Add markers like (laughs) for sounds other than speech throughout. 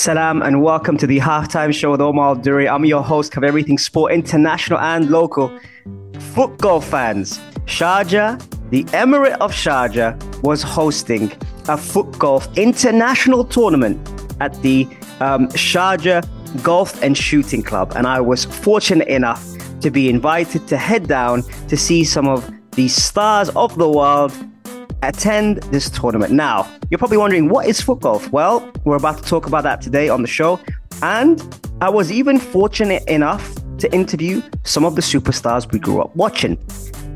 Salam and welcome to the halftime show with Omar Duri. I'm your host, cover everything sport, international and local. Football fans, Sharjah, the Emirate of Sharjah, was hosting a foot golf international tournament at the um, Sharjah Golf and Shooting Club, and I was fortunate enough to be invited to head down to see some of the stars of the world attend this tournament. Now, you're probably wondering, what is foot golf? Well, we're about to talk about that today on the show. And I was even fortunate enough to interview some of the superstars we grew up watching,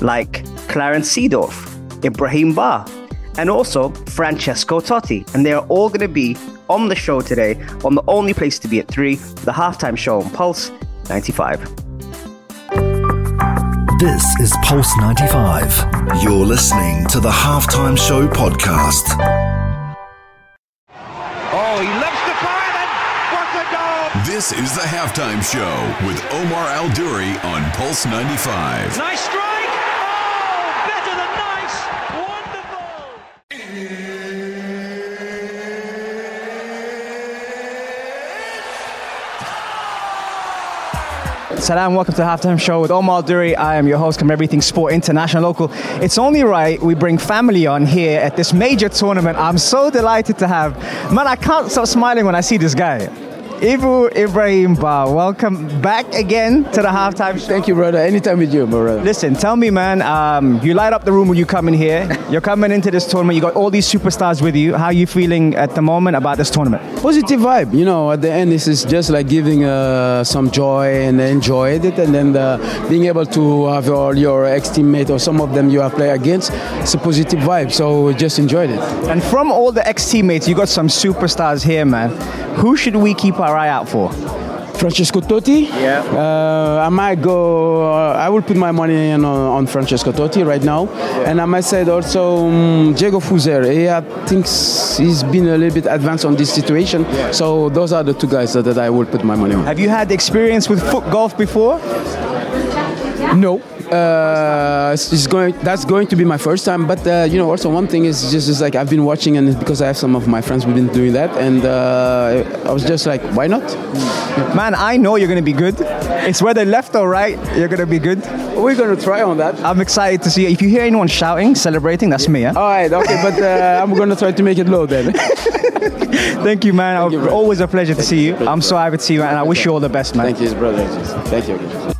like Clarence Seedorf, Ibrahim Ba, and also Francesco Totti. And they're all going to be on the show today on the only place to be at 3, the halftime show on Pulse 95. This is Pulse 95. You're listening to the Halftime Show podcast. Oh, he lifts the fire and what a goal! This is the halftime show with Omar Al Duri on Pulse 95. Nice strike! Oh, better than nice! Wonderful! Salam, welcome to the Halftime Show with Omar Duri. I am your host, from Everything Sport International Local. It's only right we bring family on here at this major tournament. I'm so delighted to have. Man, I can't stop smiling when I see this guy. Ibu Ibrahim Ba, welcome back again to the halftime show. Thank you, brother. Anytime with you, my brother. Listen, tell me, man, um, you light up the room when you come in here. You're coming into this tournament. You got all these superstars with you. How are you feeling at the moment about this tournament? Positive vibe. You know, at the end, this is just like giving uh, some joy and enjoy it, and then uh, being able to have all your ex-teammates or some of them you have played against. It's a positive vibe. So just enjoyed it. And from all the ex-teammates, you got some superstars here, man. Who should we keep our eye out for? Francesco Totti. Yeah. Uh, I might go. Uh, I will put my money in on, on Francesco Totti right now, and I might say also um, Diego Fuser. He I think he's been a little bit advanced on this situation. So those are the two guys that, that I will put my money on. Have you had experience with foot golf before? No. Uh, it's going. That's going to be my first time. But uh, you know, also one thing is just is like I've been watching, and because I have some of my friends who've been doing that, and uh, I was just like, why not? Man, I know you're going to be good. It's whether left or right, you're going to be good. We're gonna try on that. I'm excited to see. If you hear anyone shouting, celebrating, that's me. Yeah? All right. Okay. But uh, (laughs) I'm gonna try to make it low then. (laughs) Thank you, man. you. Always a pleasure to see you. You, I'm so happy to see you, and I wish you all the best, man. Thank you, brother. Thank you.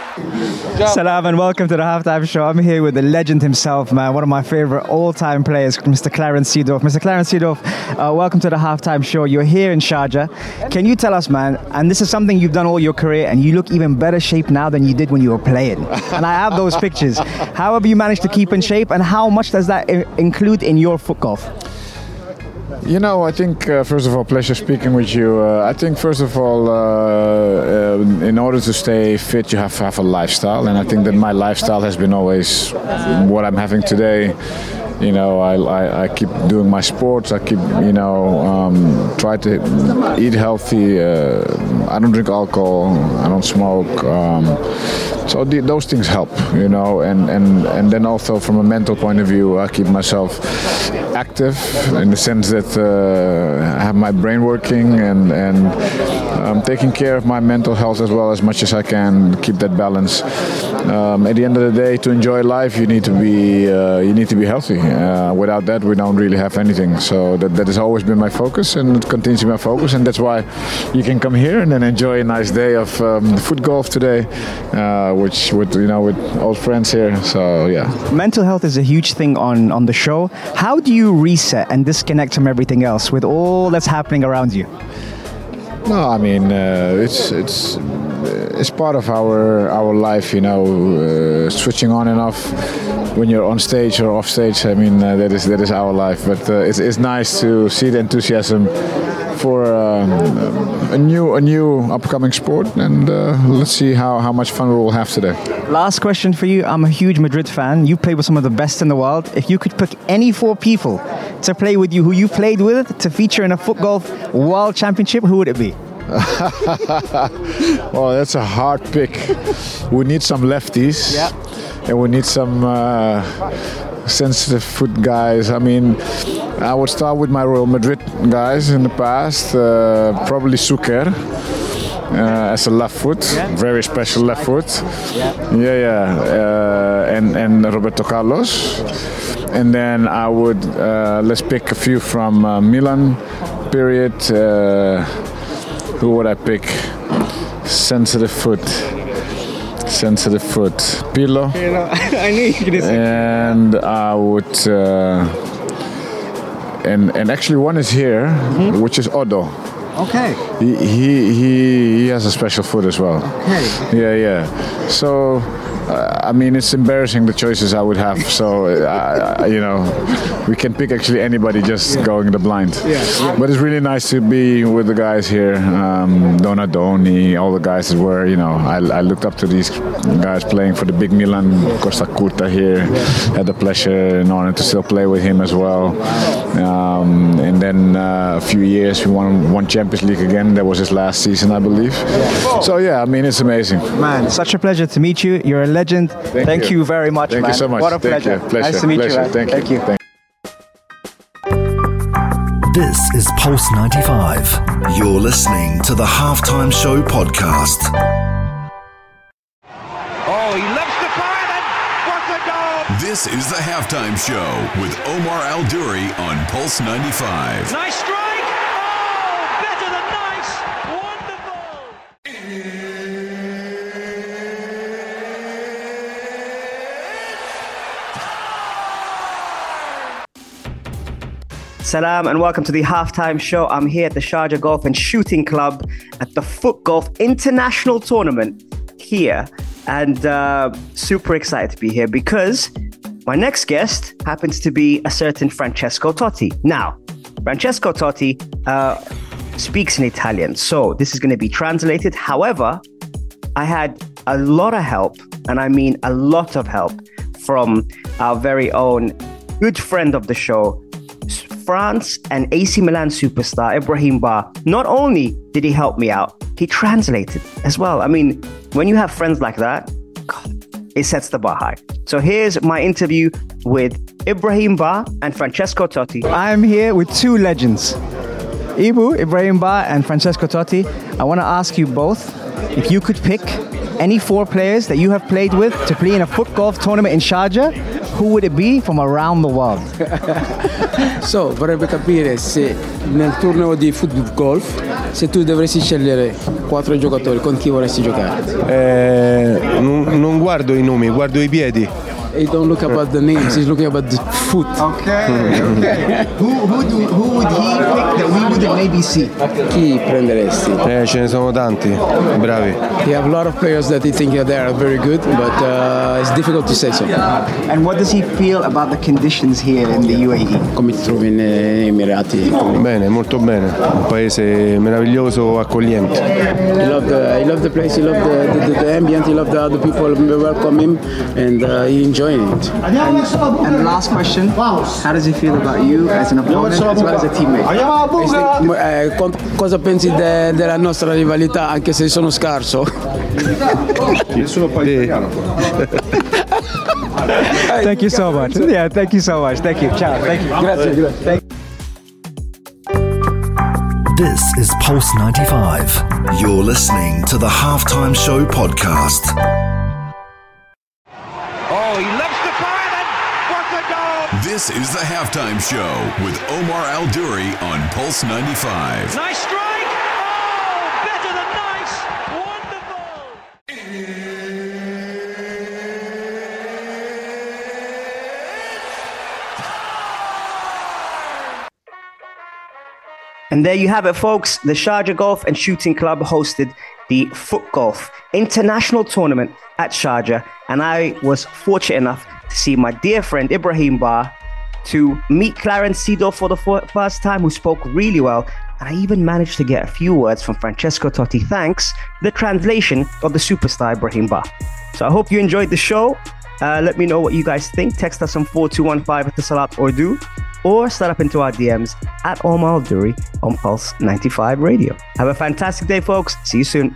Salam and welcome to the halftime show. I'm here with the legend himself, man. One of my favorite all-time players, Mr. Clarence Seedorf. Mr. Clarence Seedorf, uh, welcome to the halftime show. You're here in Sharjah. Can you tell us, man? And this is something you've done all your career, and you look even better shape now than you did when you were playing. And I have those pictures. How have you managed to keep in shape, and how much does that I- include in your foot golf? You know, I think uh, first of all, pleasure speaking with you. Uh, I think first of all, uh, uh, in order to stay fit, you have to have a lifestyle, and I think that my lifestyle has been always what I'm having today. You know, I, I, I keep doing my sports. I keep, you know, um, try to eat healthy. Uh, I don't drink alcohol. I don't smoke. Um, so the, those things help, you know, and, and, and then also from a mental point of view, I keep myself active in the sense that uh, I have my brain working and and um, taking care of my mental health as well as much as I can. Keep that balance. Um, at the end of the day, to enjoy life, you need to be uh, you need to be healthy. Uh, without that, we don't really have anything. So that, that has always been my focus, and it continues to be my focus, and that's why you can come here and then enjoy a nice day of um, foot golf today, uh, which with you know with old friends here. So yeah. Mental health is a huge thing on, on the show. How do you reset and disconnect from everything else with all that's happening around you? No, I mean uh, it's it's it's part of our our life, you know, uh, switching on and off when you're on stage or off stage. I mean uh, that is that is our life, but uh, it's, it's nice to see the enthusiasm for um, a new a new upcoming sport, and uh, let's see how, how much fun we will have today. Last question for you. I'm a huge Madrid fan. You played with some of the best in the world. If you could pick any four people to play with you who you played with to feature in a foot golf world championship, who would it be? Well, (laughs) that's a hard pick. We need some lefties. Yeah. And we need some uh, sensitive foot guys. I mean, I would start with my Real Madrid guys in the past. Uh, probably Suker. Uh, as a left foot, very special left foot. Yeah, yeah, yeah. Uh, and and Roberto Carlos, and then I would uh, let's pick a few from uh, Milan period. Who would I pick? Sensitive foot. Sensitive foot. Pirlo. (laughs) I knew you going And I would. Uh, and, and actually, one is here, Mm-hmm. which is Oddo. Okay. He, he, he, he has a special foot as well. Okay. Yeah, yeah. So, uh, I mean, it's embarrassing the choices I would have. So, uh, you know, we can pick actually anybody just going the blind. Yeah. But it's really nice to be with the guys here. Um, Donadoni, all the guys that were, you know, I, I looked up to these guys playing for the big Milan. Costacurta here. Had the pleasure and honor to still play with him as well. Um, and then uh, a few years we won one Champions League again. That was his last season, I believe. So yeah, I mean it's amazing. Man, such a pleasure to meet you. You're a legend. Thank, you. you. very much, Thank man. you so much. What a Thank pleasure. you. Pleasure. Nice to meet Pleasure. you. man. Thank you. Thank This is Pulse 95. You're listening to the Halftime Show podcast. Oh, he loves the fire and what a goal! This is the halftime show with Omar Al Duri on Pulse 95. Nice strike! Salam and welcome to the halftime show. I'm here at the Sharjah Golf and Shooting Club at the Foot Golf International Tournament here, and uh, super excited to be here because my next guest happens to be a certain Francesco Totti. Now, Francesco Totti uh, speaks in Italian, so this is going to be translated. However, I had a lot of help, and I mean a lot of help, from our very own good friend of the show, France and AC Milan superstar Ibrahim Ba. Not only did he help me out, he translated as well. I mean, when you have friends like that, God, it sets the bar high. So here's my interview with Ibrahim Ba and Francesco Totti. I'm here with two legends, Ibu Ibrahim Ba and Francesco Totti. I want to ask you both if you could pick any four players that you have played with to play in a foot golf tournament in Sharjah, who would it be from around the world? (laughs) So, vorrebbe capire se nel turno di football golf, se tu dovresti scegliere quattro giocatori, con chi vorresti giocare? Eh, non, non guardo i nomi, guardo i piedi. He don't look about the names, he's looking about the foot. Okay, okay. who, who, do, who would he pick that we wouldn't maybe see? Chi prenderesti? Eh, ce ne sono tanti, bravi. You have a lot of players that you think they are very good, but uh, it's difficult to say so. And what does he feel about the conditions here in the UAE? Come ti trovi nei Emirati? Bene, molto bene. Un paese meraviglioso, accogliente. He loved the, he loved the place, he loved the, the, the, the ambient, he loved the other people who welcome him, and uh, he enjoyed enjoying it. And last question: How does he feel about you as an opponent as well as a teammate? Eh, com- cosa pensi de- della nostra rivalità anche se sono scarso? Thank you so much. Yeah, thank you so much. Thank you. Ciao. Thank you. Grazie, grazie. This is Pulse 95. You're listening to the Halftime Show podcast. This is the halftime show with Omar Al Duri on Pulse 95. Nice strike! Oh, better than nice! Wonderful! And there you have it, folks. The Sharjah Golf and Shooting Club hosted the Foot Golf International Tournament at Sharjah. And I was fortunate enough to see my dear friend Ibrahim Ba, to meet Clarence Seedorf for the fir- first time, who spoke really well. And I even managed to get a few words from Francesco Totti, thanks the translation of the superstar Ibrahim Ba. So I hope you enjoyed the show. Uh, let me know what you guys think. Text us on 4215 at the Salat or do, or slide up into our DMs at Omar Duri on Pulse 95 Radio. Have a fantastic day, folks. See you soon.